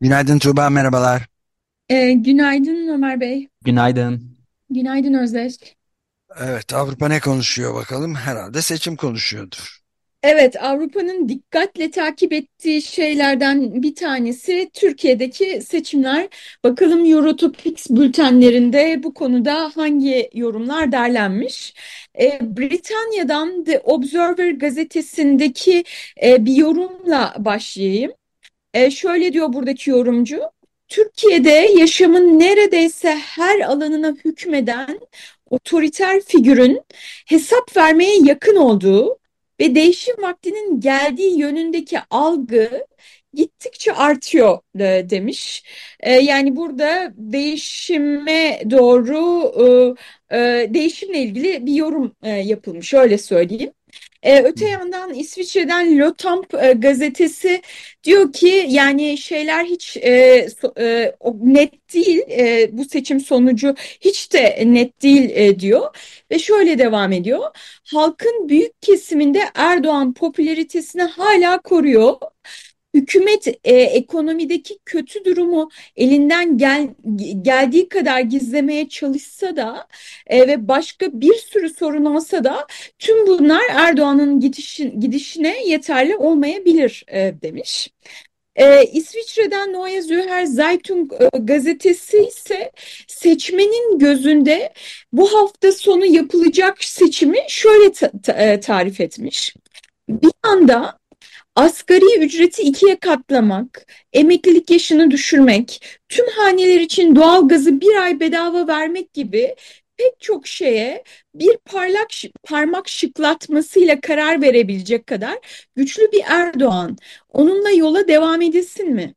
Günaydın Tuğba, merhabalar. Ee, günaydın Ömer Bey. Günaydın. Günaydın Özdeş. Evet, Avrupa ne konuşuyor bakalım? Herhalde seçim konuşuyordur. Evet, Avrupa'nın dikkatle takip ettiği şeylerden bir tanesi Türkiye'deki seçimler. Bakalım Eurotopics bültenlerinde bu konuda hangi yorumlar derlenmiş? Ee, Britanya'dan The Observer gazetesindeki e, bir yorumla başlayayım. E, şöyle diyor buradaki yorumcu. Türkiye'de yaşamın neredeyse her alanına hükmeden otoriter figürün hesap vermeye yakın olduğu ve değişim vaktinin geldiği yönündeki algı gittikçe artıyor e, demiş. E, yani burada değişime doğru e, e, değişimle ilgili bir yorum yapılmış öyle söyleyeyim. E, öte yandan İsviçre'den Le Temps e, gazetesi diyor ki yani şeyler hiç e, so, e, net değil e, bu seçim sonucu hiç de net değil e, diyor ve şöyle devam ediyor. Halkın büyük kesiminde Erdoğan popülaritesini hala koruyor hükümet e, ekonomideki kötü durumu elinden gel, geldiği kadar gizlemeye çalışsa da e, ve başka bir sürü sorun olsa da tüm bunlar Erdoğan'ın gidişi, gidişine yeterli olmayabilir e, demiş. Ee, İsviçre'den Neue Zürcher Zeitung e, gazetesi ise seçmenin gözünde bu hafta sonu yapılacak seçimi şöyle ta ta e, tarif etmiş. Bir anda asgari ücreti ikiye katlamak, emeklilik yaşını düşürmek, tüm haneler için doğalgazı bir ay bedava vermek gibi pek çok şeye bir parlak parmak şıklatmasıyla karar verebilecek kadar güçlü bir Erdoğan. Onunla yola devam edilsin mi?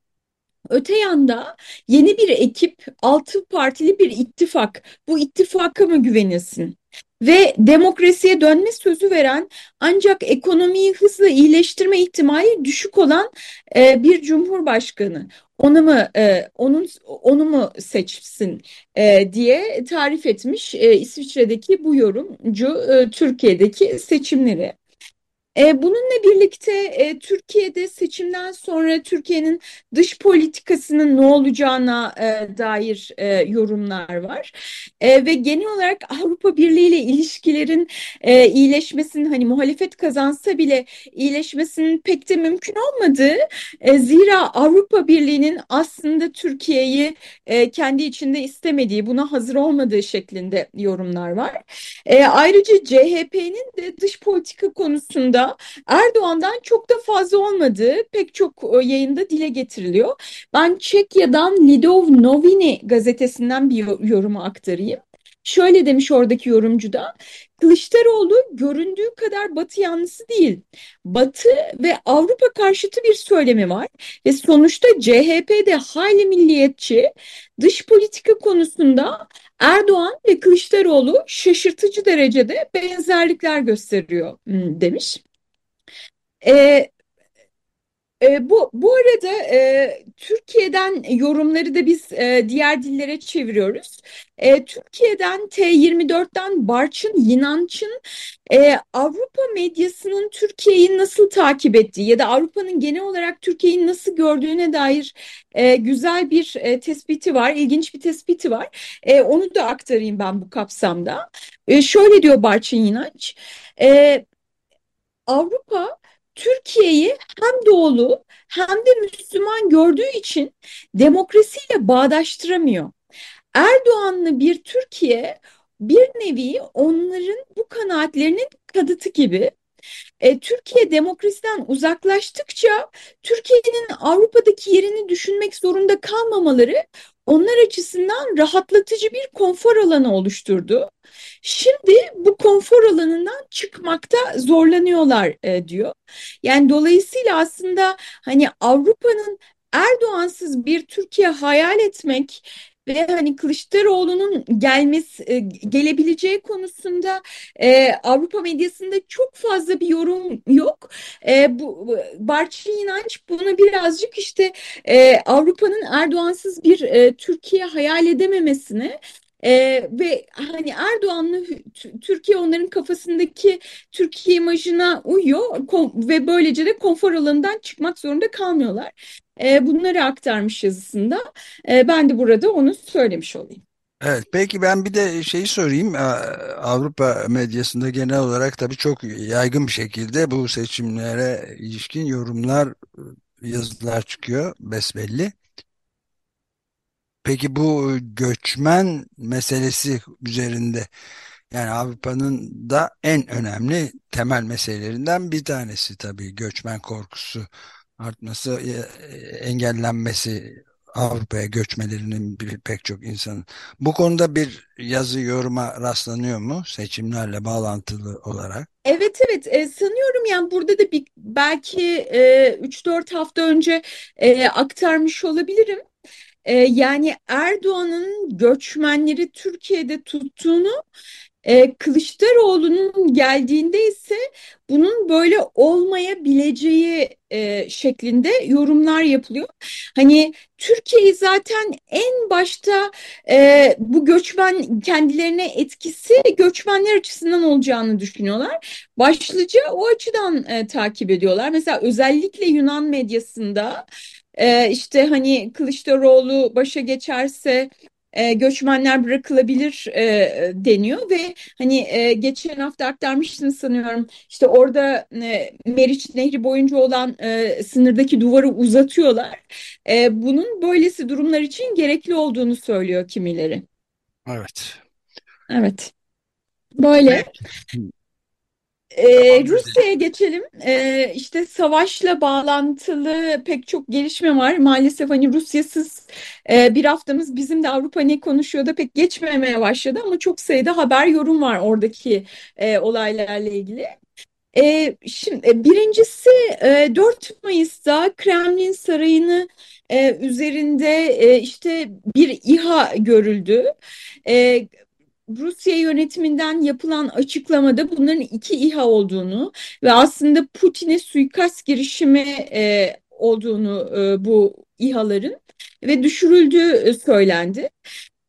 Öte yanda yeni bir ekip, altı partili bir ittifak. Bu ittifaka mı güvenilsin? Ve demokrasiye dönme sözü veren ancak ekonomiyi hızla iyileştirme ihtimali düşük olan e, bir cumhurbaşkanı onu mu e, onun onu mu seçsin e, diye tarif etmiş e, İsviçre'deki bu yorumcu e, Türkiye'deki seçimleri. E, bununla birlikte e, Türkiye'de seçimden sonra Türkiye'nin dış politikasının ne olacağına e, dair yorumlar var. Ve genel olarak Avrupa Birliği ile ilişkilerin iyileşmesinin hani muhalefet kazansa bile iyileşmesinin pek de mümkün olmadığı zira Avrupa Birliği'nin aslında Türkiye'yi kendi içinde istemediği buna hazır olmadığı şeklinde yorumlar var. Ayrıca CHP'nin de dış politika konusunda da Erdoğan'dan çok da fazla olmadığı pek çok e, yayında dile getiriliyor. Ben Çekya'dan Lidov Novini gazetesinden bir yorumu aktarayım. Şöyle demiş oradaki yorumcu da Kılıçdaroğlu göründüğü kadar Batı yanlısı değil. Batı ve Avrupa karşıtı bir söylemi var ve sonuçta CHP'de hayli milliyetçi dış politika konusunda Erdoğan ve Kılıçdaroğlu şaşırtıcı derecede benzerlikler gösteriyor demiş. E, e, bu bu arada e, Türkiye'den yorumları da biz e, diğer dillere çeviriyoruz. E, Türkiye'den T24'ten Barçın Yinanç'ın e, Avrupa medyasının Türkiye'yi nasıl takip ettiği ya da Avrupa'nın genel olarak Türkiye'yi nasıl gördüğüne dair e, güzel bir e, tespiti var, ilginç bir tespiti var. E, onu da aktarayım ben bu kapsamda. E, şöyle diyor Barçın Yinanç. E, Avrupa Türkiye'yi hem doğulu hem de Müslüman gördüğü için demokrasiyle bağdaştıramıyor. Erdoğanlı bir Türkiye bir nevi onların bu kanaatlerinin kadıtı gibi. E, Türkiye demokrasiden uzaklaştıkça Türkiye'nin Avrupa'daki yerini düşünmek zorunda kalmamaları onlar açısından rahatlatıcı bir konfor alanı oluşturdu. Şimdi bu konfor alanından çıkmakta zorlanıyorlar e, diyor. Yani dolayısıyla aslında hani Avrupa'nın Erdoğansız bir Türkiye hayal etmek ve hani Kılıçdaroğlu'nun gelmesi e, gelebileceği konusunda e, Avrupa medyasında çok fazla bir yorum yok. E, bu Barçın İnanç bunu birazcık işte e, Avrupa'nın Erdoğansız bir e, Türkiye hayal edememesini ee, ve hani Erdoğan'lı Türkiye onların kafasındaki Türkiye imajına uyuyor ve böylece de konfor alanından çıkmak zorunda kalmıyorlar. Ee, bunları aktarmış yazısında. Ee, ben de burada onu söylemiş olayım. Evet, peki ben bir de şeyi sorayım. Avrupa medyasında genel olarak tabii çok yaygın bir şekilde bu seçimlere ilişkin yorumlar, yazılar çıkıyor besbelli. Peki bu göçmen meselesi üzerinde yani Avrupa'nın da en önemli temel meselelerinden bir tanesi tabii göçmen korkusu artması, e, engellenmesi Avrupa'ya göçmelerinin bir, pek çok insanın. Bu konuda bir yazı yoruma rastlanıyor mu seçimlerle bağlantılı olarak? Evet evet e, sanıyorum yani burada da bir belki e, 3-4 hafta önce e, aktarmış olabilirim. E, yani Erdoğan'ın göçmenleri Türkiye'de tuttuğunu e, Kılıçdaroğlu'nun geldiğinde ise bunun böyle olmayabileceği e, şeklinde yorumlar yapılıyor. Hani Türkiye'yi zaten en başta e, bu göçmen kendilerine etkisi göçmenler açısından olacağını düşünüyorlar. Başlıca o açıdan e, takip ediyorlar. Mesela özellikle Yunan medyasında e, işte hani Kılıçdaroğlu başa geçerse e, göçmenler bırakılabilir e, deniyor ve hani e, geçen hafta aktarmıştınız sanıyorum işte orada e, Meriç Nehri boyunca olan e, sınırdaki duvarı uzatıyorlar. E, bunun böylesi durumlar için gerekli olduğunu söylüyor kimileri. Evet. Evet. Böyle. Ee, Rusya'ya geçelim. Ee, işte savaşla bağlantılı pek çok gelişme var. Maalesef hani Rusyasız e, bir haftamız bizim de Avrupa ne konuşuyor da pek geçmemeye başladı ama çok sayıda haber yorum var oradaki e, olaylarla ilgili. E, şimdi e, birincisi e, 4 Mayıs'ta Kremlin Sarayı'nı e, üzerinde e, işte bir İHA görüldü. E, Rusya yönetiminden yapılan açıklamada bunların iki İHA olduğunu ve aslında Putin'e suikast girişimi e, olduğunu e, bu İHA'ların ve düşürüldüğü söylendi.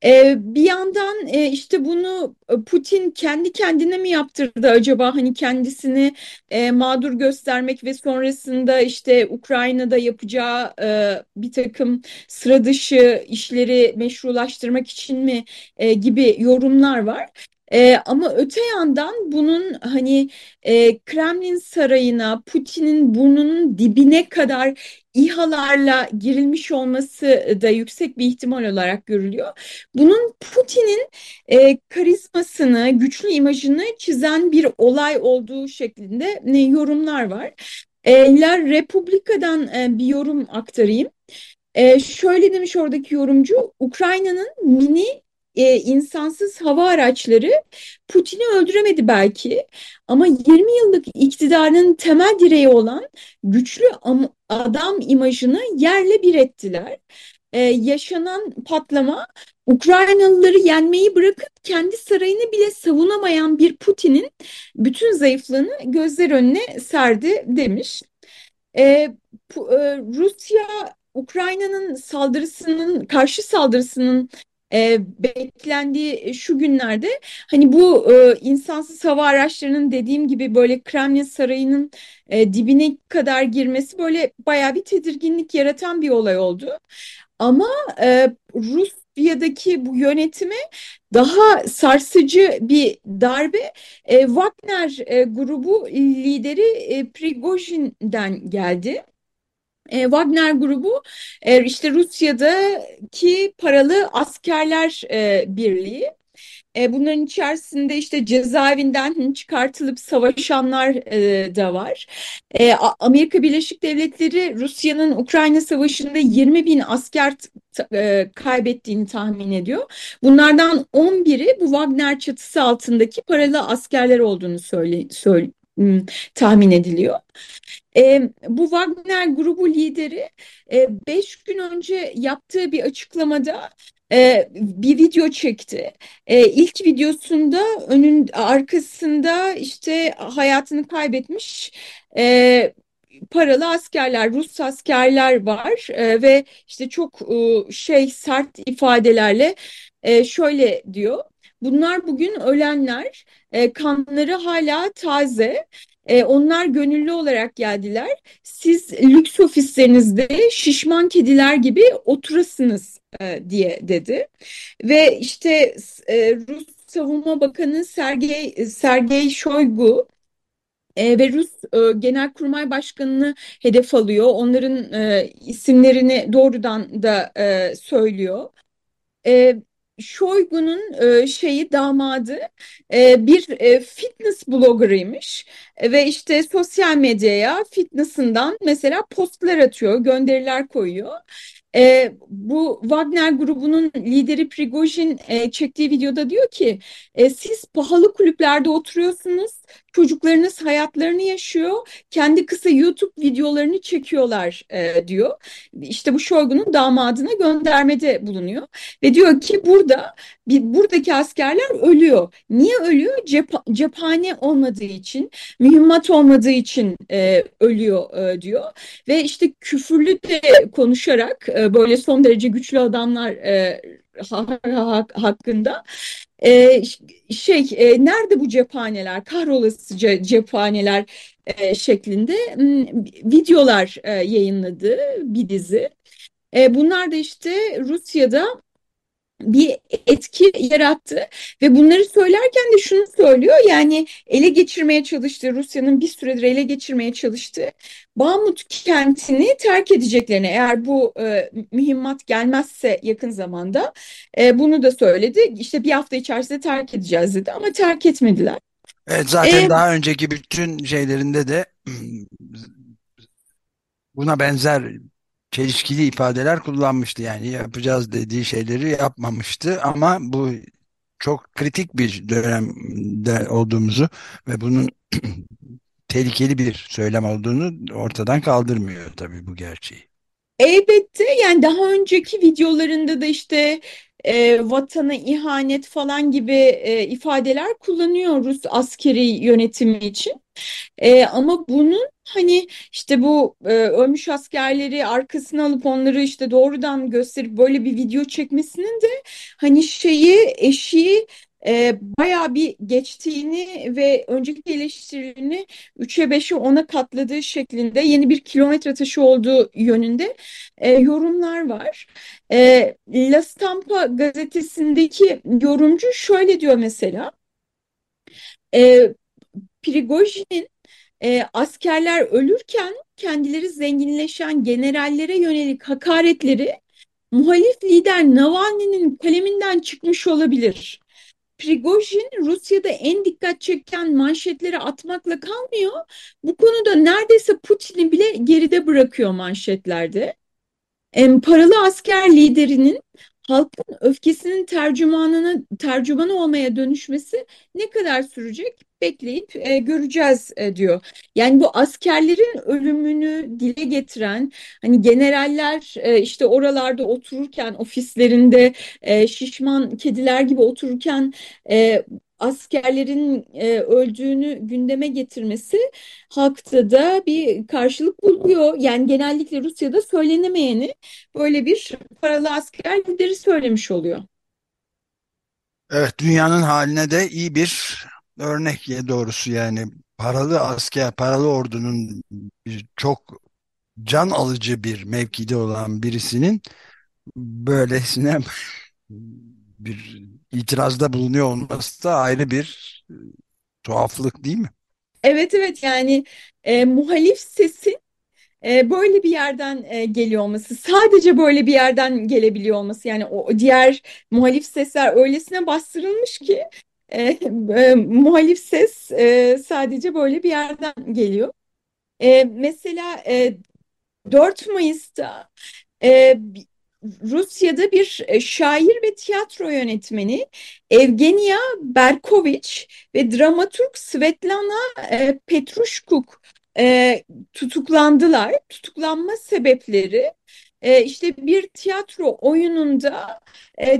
Ee, bir yandan e, işte bunu e, Putin kendi kendine mi yaptırdı acaba hani kendisini e, mağdur göstermek ve sonrasında işte Ukrayna'da yapacağı bir takım sıra dışı işleri meşrulaştırmak için mi gibi yorumlar var. E, ama öte yandan bunun hani e, Kremlin sarayına Putin'in burnunun dibine kadar İHA'larla girilmiş olması da yüksek bir ihtimal olarak görülüyor. Bunun Putin'in e, karizmasını, güçlü imajını çizen bir olay olduğu şeklinde e, yorumlar var. E, La Republica'dan e, bir yorum aktarayım. E, şöyle demiş oradaki yorumcu, Ukrayna'nın mini e, insansız hava araçları Putin'i öldüremedi belki ama 20 yıllık iktidarın temel direği olan güçlü adam imajını yerle bir ettiler. Ee, yaşanan patlama Ukraynalıları yenmeyi bırakıp kendi sarayını bile savunamayan bir Putin'in bütün zayıflığını gözler önüne serdi demiş. Ee, Rusya Ukrayna'nın saldırısının karşı saldırısının e, beklendiği şu günlerde hani bu e, insansız hava araçlarının dediğim gibi böyle Kremlin Sarayı'nın e, dibine kadar girmesi böyle baya bir tedirginlik yaratan bir olay oldu. Ama e, Rusya'daki bu yönetime daha sarsıcı bir darbe e, Wagner e, grubu lideri e, Prigojin'den geldi. E, Wagner grubu e, işte Rusya'daki paralı askerler e, birliği. E, bunların içerisinde işte cezaevinden çıkartılıp savaşanlar e, da var. E, Amerika Birleşik Devletleri Rusya'nın Ukrayna Savaşı'nda 20 bin asker e, kaybettiğini tahmin ediyor. Bunlardan 11'i bu Wagner çatısı altındaki paralı askerler olduğunu söyle, söyle tahmin ediliyor. E, bu Wagner grubu lideri 5 e, gün önce yaptığı bir açıklamada e, bir video çekti. E, ilk videosunda önün arkasında işte hayatını kaybetmiş e, paralı askerler, Rus askerler var e, ve işte çok e, şey sert ifadelerle e, şöyle diyor. Bunlar bugün ölenler, e, kanları hala taze. E, onlar gönüllü olarak geldiler. Siz lüks ofislerinizde şişman kediler gibi oturasınız e, diye dedi. Ve işte e, Rus Savunma Bakanı Sergey Sergey Shoigu e, ve Rus e, Genelkurmay Başkanı'nı hedef alıyor. Onların e, isimlerini doğrudan da e, söylüyor. E, Şoygu'nun e, şeyi damadı e, bir e, fitness bloggerıymış ve işte sosyal medyaya fitness'ından mesela postlar atıyor, gönderiler koyuyor. E, bu Wagner grubunun lideri Prigojin e, çektiği videoda diyor ki e, siz pahalı kulüplerde oturuyorsunuz, çocuklarınız hayatlarını yaşıyor, kendi kısa YouTube videolarını çekiyorlar e, diyor. İşte bu Şoygu'nun damadına göndermede bulunuyor ve diyor ki burada bir, buradaki askerler ölüyor. Niye ölüyor? Cep, cephane olmadığı için, mühimmat olmadığı için e, ölüyor e, diyor ve işte küfürlü de konuşarak e, böyle son derece güçlü adamlar e, hakkında e, şey e, nerede bu cephaneler kahrolasıca cephaneler e, şeklinde videolar e, yayınladı bir dizi. E, bunlar da işte Rusya'da bir etki yarattı ve bunları söylerken de şunu söylüyor yani ele geçirmeye çalıştığı Rusya'nın bir süredir ele geçirmeye çalıştığı Bahmut kentini terk edeceklerini eğer bu e, mühimmat gelmezse yakın zamanda e, bunu da söyledi işte bir hafta içerisinde terk edeceğiz dedi ama terk etmediler. Evet zaten ee, daha önceki bütün şeylerinde de buna benzer çelişkili ifadeler kullanmıştı. Yani yapacağız dediği şeyleri yapmamıştı ama bu çok kritik bir dönemde olduğumuzu ve bunun tehlikeli bir söylem olduğunu ortadan kaldırmıyor tabii bu gerçeği. Elbette yani daha önceki videolarında da işte e, vatana ihanet falan gibi e, ifadeler kullanıyor Rus askeri yönetimi için. E, ama bunun hani işte bu e, ölmüş askerleri arkasına alıp onları işte doğrudan gösterip böyle bir video çekmesinin de hani şeyi eşiği e, bayağı bir geçtiğini ve önceki eleştirilerini 3'e 5'e 10'a katladığı şeklinde yeni bir kilometre taşı olduğu yönünde e, yorumlar var. E, La Stampa gazetesindeki yorumcu şöyle diyor mesela. E, Prigojin'in e, askerler ölürken kendileri zenginleşen generallere yönelik hakaretleri muhalif lider Navalny'nin kaleminden çıkmış olabilir. Prigojin Rusya'da en dikkat çeken manşetleri atmakla kalmıyor. Bu konuda neredeyse Putin'i bile geride bırakıyor manşetlerde. En paralı asker liderinin halkın öfkesinin tercümanına tercümanı olmaya dönüşmesi ne kadar sürecek bekleyip e, göreceğiz e, diyor. Yani bu askerlerin ölümünü dile getiren hani generaller e, işte oralarda otururken ofislerinde e, şişman kediler gibi otururken e, askerlerin e, öldüğünü gündeme getirmesi halkta da bir karşılık buluyor. Yani genellikle Rusya'da söylenemeyeni böyle bir paralı asker lideri söylemiş oluyor. Evet dünyanın haline de iyi bir örnek ya doğrusu yani paralı asker, paralı ordunun bir, çok can alıcı bir mevkide olan birisinin böylesine bir itirazda bulunuyor olması da ayrı bir e, tuhaflık değil mi? Evet evet yani e, muhalif sesin e, böyle bir yerden e, geliyor olması, sadece böyle bir yerden gelebiliyor olması yani o diğer muhalif sesler öylesine bastırılmış ki e, e, muhalif ses e, sadece böyle bir yerden geliyor. E, mesela e, 4 Mayıs'ta e, Rusya'da bir e, şair ve tiyatro yönetmeni Evgenia Berkovich ve dramaturg Svetlana e, Petrushkuk e, tutuklandılar. Tutuklanma sebepleri işte bir tiyatro oyununda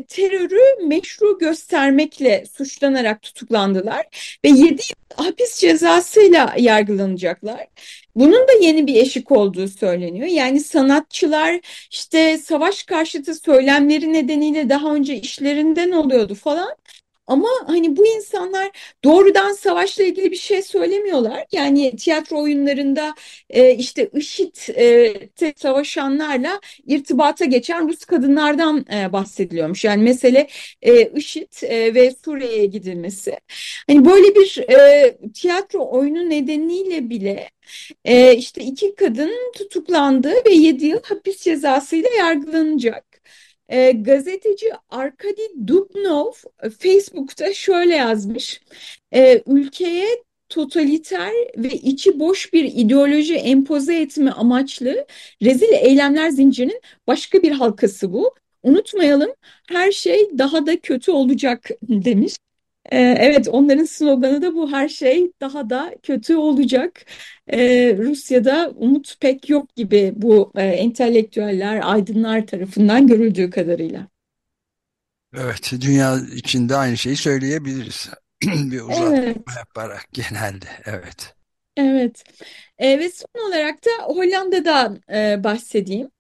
terörü meşru göstermekle suçlanarak tutuklandılar ve 7 yıl hapis cezasıyla yargılanacaklar. Bunun da yeni bir eşik olduğu söyleniyor. Yani sanatçılar işte savaş karşıtı söylemleri nedeniyle daha önce işlerinden oluyordu falan. Ama hani bu insanlar doğrudan savaşla ilgili bir şey söylemiyorlar. Yani tiyatro oyunlarında e, işte IŞİD'te savaşanlarla irtibata geçen Rus kadınlardan e, bahsediliyormuş. Yani mesele e, IŞİD e, ve Suriye'ye gidilmesi. Hani böyle bir e, tiyatro oyunu nedeniyle bile e, işte iki kadın tutuklandı ve 7 yıl hapis cezasıyla yargılanacak. E, gazeteci Arkady Dubnov e, Facebook'ta şöyle yazmış. E, ülkeye totaliter ve içi boş bir ideoloji empoze etme amaçlı rezil eylemler zincirinin başka bir halkası bu. Unutmayalım her şey daha da kötü olacak demiş. Ee, evet, onların sloganı da bu her şey daha da kötü olacak. Ee, Rusya'da umut pek yok gibi bu e, entelektüeller, aydınlar tarafından görüldüğü kadarıyla. Evet, dünya içinde aynı şeyi söyleyebiliriz. Bir uzatma Evet, yaparak genelde. Evet. evet. Ee, ve son olarak da Hollanda'dan e, bahsedeyim.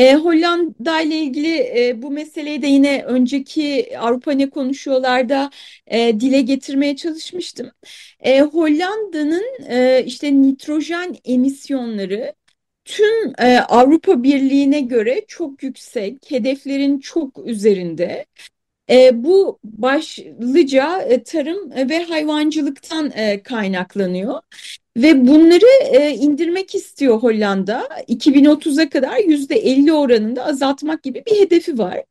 E, Hollanda ile ilgili e, bu meseleyi de yine önceki Avrupa Ne Konuşuyorlar'da e, dile getirmeye çalışmıştım. E, Hollanda'nın e, işte nitrojen emisyonları tüm e, Avrupa Birliği'ne göre çok yüksek, hedeflerin çok üzerinde. E, bu başlıca e, tarım ve hayvancılıktan e, kaynaklanıyor. Ve bunları e, indirmek istiyor Hollanda. 2030'a kadar %50 oranında azaltmak gibi bir hedefi var.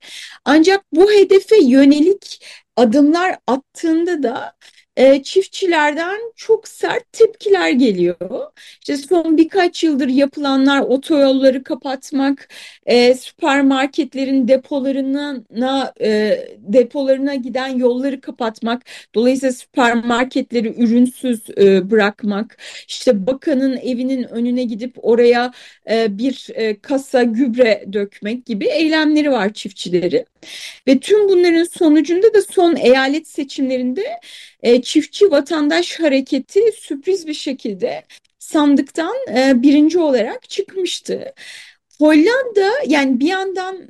Ancak bu hedefe yönelik adımlar attığında da e, çiftçilerden çok sert tepkiler geliyor. İşte son birkaç yıldır yapılanlar otoyolları kapatmak, e, süpermarketlerin depolarına e, depolarına giden yolları kapatmak, dolayısıyla süpermarketleri ürünsüz e, bırakmak, işte bakanın evinin önüne gidip oraya e, bir kasa gübre dökmek gibi eylemleri var çiftçilerin. Ve tüm bunların sonucunda da son eyalet seçimlerinde çiftçi vatandaş hareketi sürpriz bir şekilde sandıktan e, birinci olarak çıkmıştı. Hollanda yani bir yandan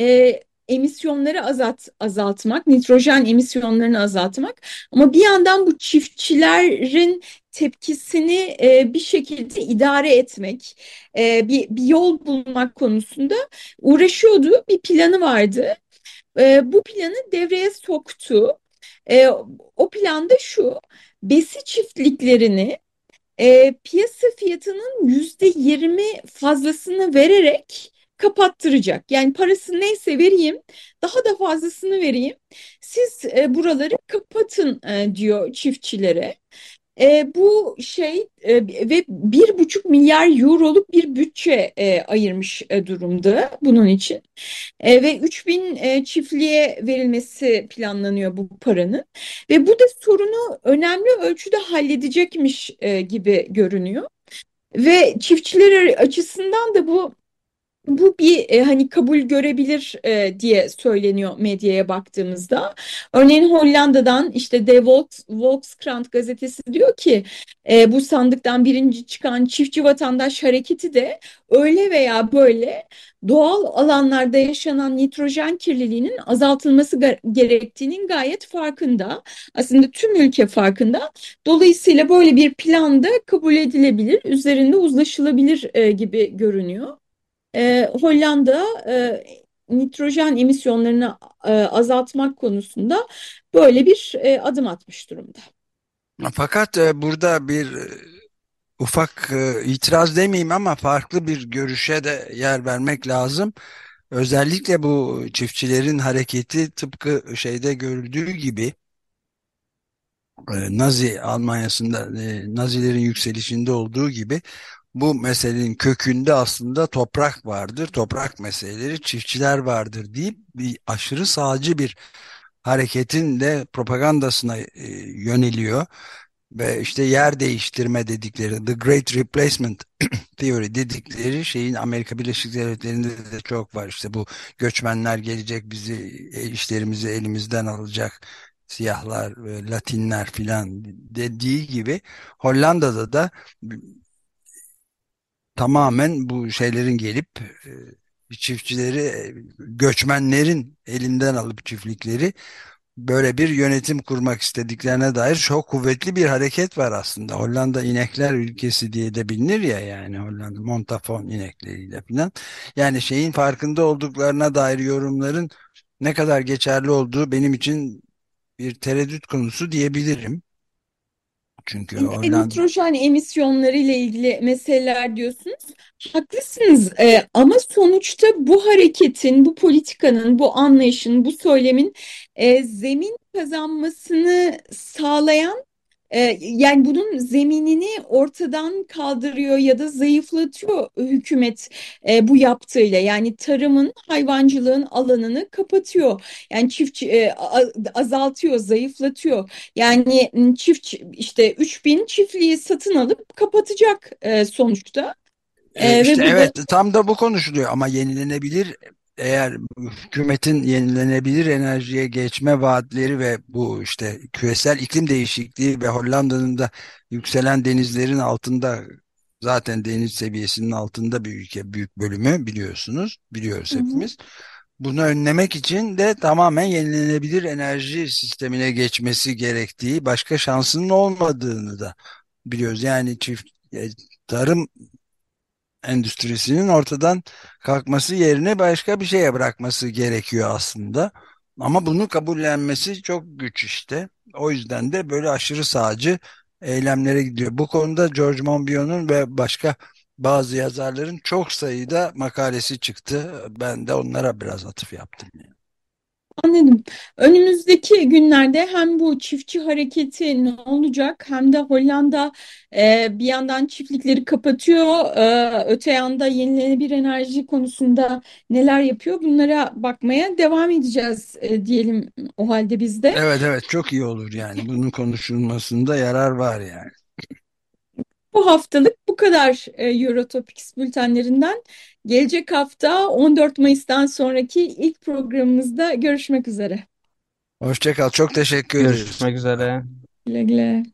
e, emisyonları azalt, azaltmak, nitrojen emisyonlarını azaltmak ama bir yandan bu çiftçilerin tepkisini e, bir şekilde idare etmek, e, bir, bir yol bulmak konusunda uğraşıyordu. Bir planı vardı. E, bu planı devreye soktu. E, o planda şu, besi çiftliklerini e, piyasa fiyatının yüzde yirmi fazlasını vererek kapattıracak. Yani parası neyse vereyim, daha da fazlasını vereyim. Siz e, buraları kapatın e, diyor çiftçilere. E, bu şey e, ve bir buçuk milyar euroluk bir bütçe e, ayırmış e, durumda bunun için. E, ve 3000 e, çiftliğe verilmesi planlanıyor bu paranın. Ve bu da sorunu önemli ölçüde halledecekmiş e, gibi görünüyor. Ve çiftçiler açısından da bu bu bir e, hani kabul görebilir e, diye söyleniyor medyaya baktığımızda. Örneğin Hollanda'dan işte De Volkskrant gazetesi diyor ki e, bu sandıktan birinci çıkan çiftçi vatandaş hareketi de öyle veya böyle doğal alanlarda yaşanan nitrojen kirliliğinin azaltılması gerektiğinin gayet farkında. Aslında tüm ülke farkında. Dolayısıyla böyle bir planda kabul edilebilir, üzerinde uzlaşılabilir e, gibi görünüyor e, Hollanda e, nitrojen emisyonlarını e, azaltmak konusunda böyle bir e, adım atmış durumda. Fakat e, burada bir ufak e, itiraz demeyeyim ama farklı bir görüşe de yer vermek lazım. Özellikle bu çiftçilerin hareketi tıpkı şeyde görüldüğü gibi e, Nazi Almanya'sında e, Nazilerin yükselişinde olduğu gibi bu meselenin kökünde aslında toprak vardır. Toprak meseleleri çiftçiler vardır deyip bir aşırı sağcı bir hareketin de propagandasına e, yöneliyor ve işte yer değiştirme dedikleri The Great Replacement Theory dedikleri şeyin Amerika Birleşik Devletleri'nde de çok var. İşte bu göçmenler gelecek bizi e, işlerimizi elimizden alacak siyahlar, Latinler filan dediği gibi Hollanda'da da tamamen bu şeylerin gelip e, çiftçileri e, göçmenlerin elinden alıp çiftlikleri böyle bir yönetim kurmak istediklerine dair çok kuvvetli bir hareket var aslında. Hollanda inekler ülkesi diye de bilinir ya yani Hollanda Montafon inekleriyle falan. Yani şeyin farkında olduklarına dair yorumların ne kadar geçerli olduğu benim için bir tereddüt konusu diyebilirim. Çünkü Hollanda... Nitrojen emisyonları ile ilgili meseleler diyorsunuz. Haklısınız ee, ama sonuçta bu hareketin, bu politikanın, bu anlayışın, bu söylemin e, zemin kazanmasını sağlayan ee, yani bunun zeminini ortadan kaldırıyor ya da zayıflatıyor hükümet e, bu yaptığıyla. Yani tarımın, hayvancılığın alanını kapatıyor. Yani çiftçi e, azaltıyor, zayıflatıyor. Yani çift işte 3000 çiftliği satın alıp kapatacak e, sonuçta. E, işte evet da... tam da bu konuşuluyor ama yenilenebilir eğer hükümetin yenilenebilir enerjiye geçme vaatleri ve bu işte küresel iklim değişikliği ve Hollanda'nın da yükselen denizlerin altında zaten deniz seviyesinin altında bir ülke büyük bölümü biliyorsunuz biliyoruz hı hı. hepimiz. Bunu önlemek için de tamamen yenilenebilir enerji sistemine geçmesi gerektiği başka şansının olmadığını da biliyoruz. Yani çift e, tarım endüstrisinin ortadan kalkması yerine başka bir şeye bırakması gerekiyor aslında. Ama bunu kabullenmesi çok güç işte. O yüzden de böyle aşırı sağcı eylemlere gidiyor. Bu konuda George Monbiot'un ve başka bazı yazarların çok sayıda makalesi çıktı. Ben de onlara biraz atıf yaptım. Yani. Anladım. Önümüzdeki günlerde hem bu çiftçi hareketi ne olacak hem de Hollanda e, bir yandan çiftlikleri kapatıyor, e, öte yanda yenilenebilir enerji konusunda neler yapıyor bunlara bakmaya devam edeceğiz e, diyelim o halde biz de. Evet evet çok iyi olur yani bunun konuşulmasında yarar var yani. Bu haftalık bu kadar e, Eurotopics bültenlerinden. Gelecek hafta 14 Mayıs'tan sonraki ilk programımızda görüşmek üzere. Hoşçakal. Çok teşekkür ederiz. Görüşmek üzere. Güle güle.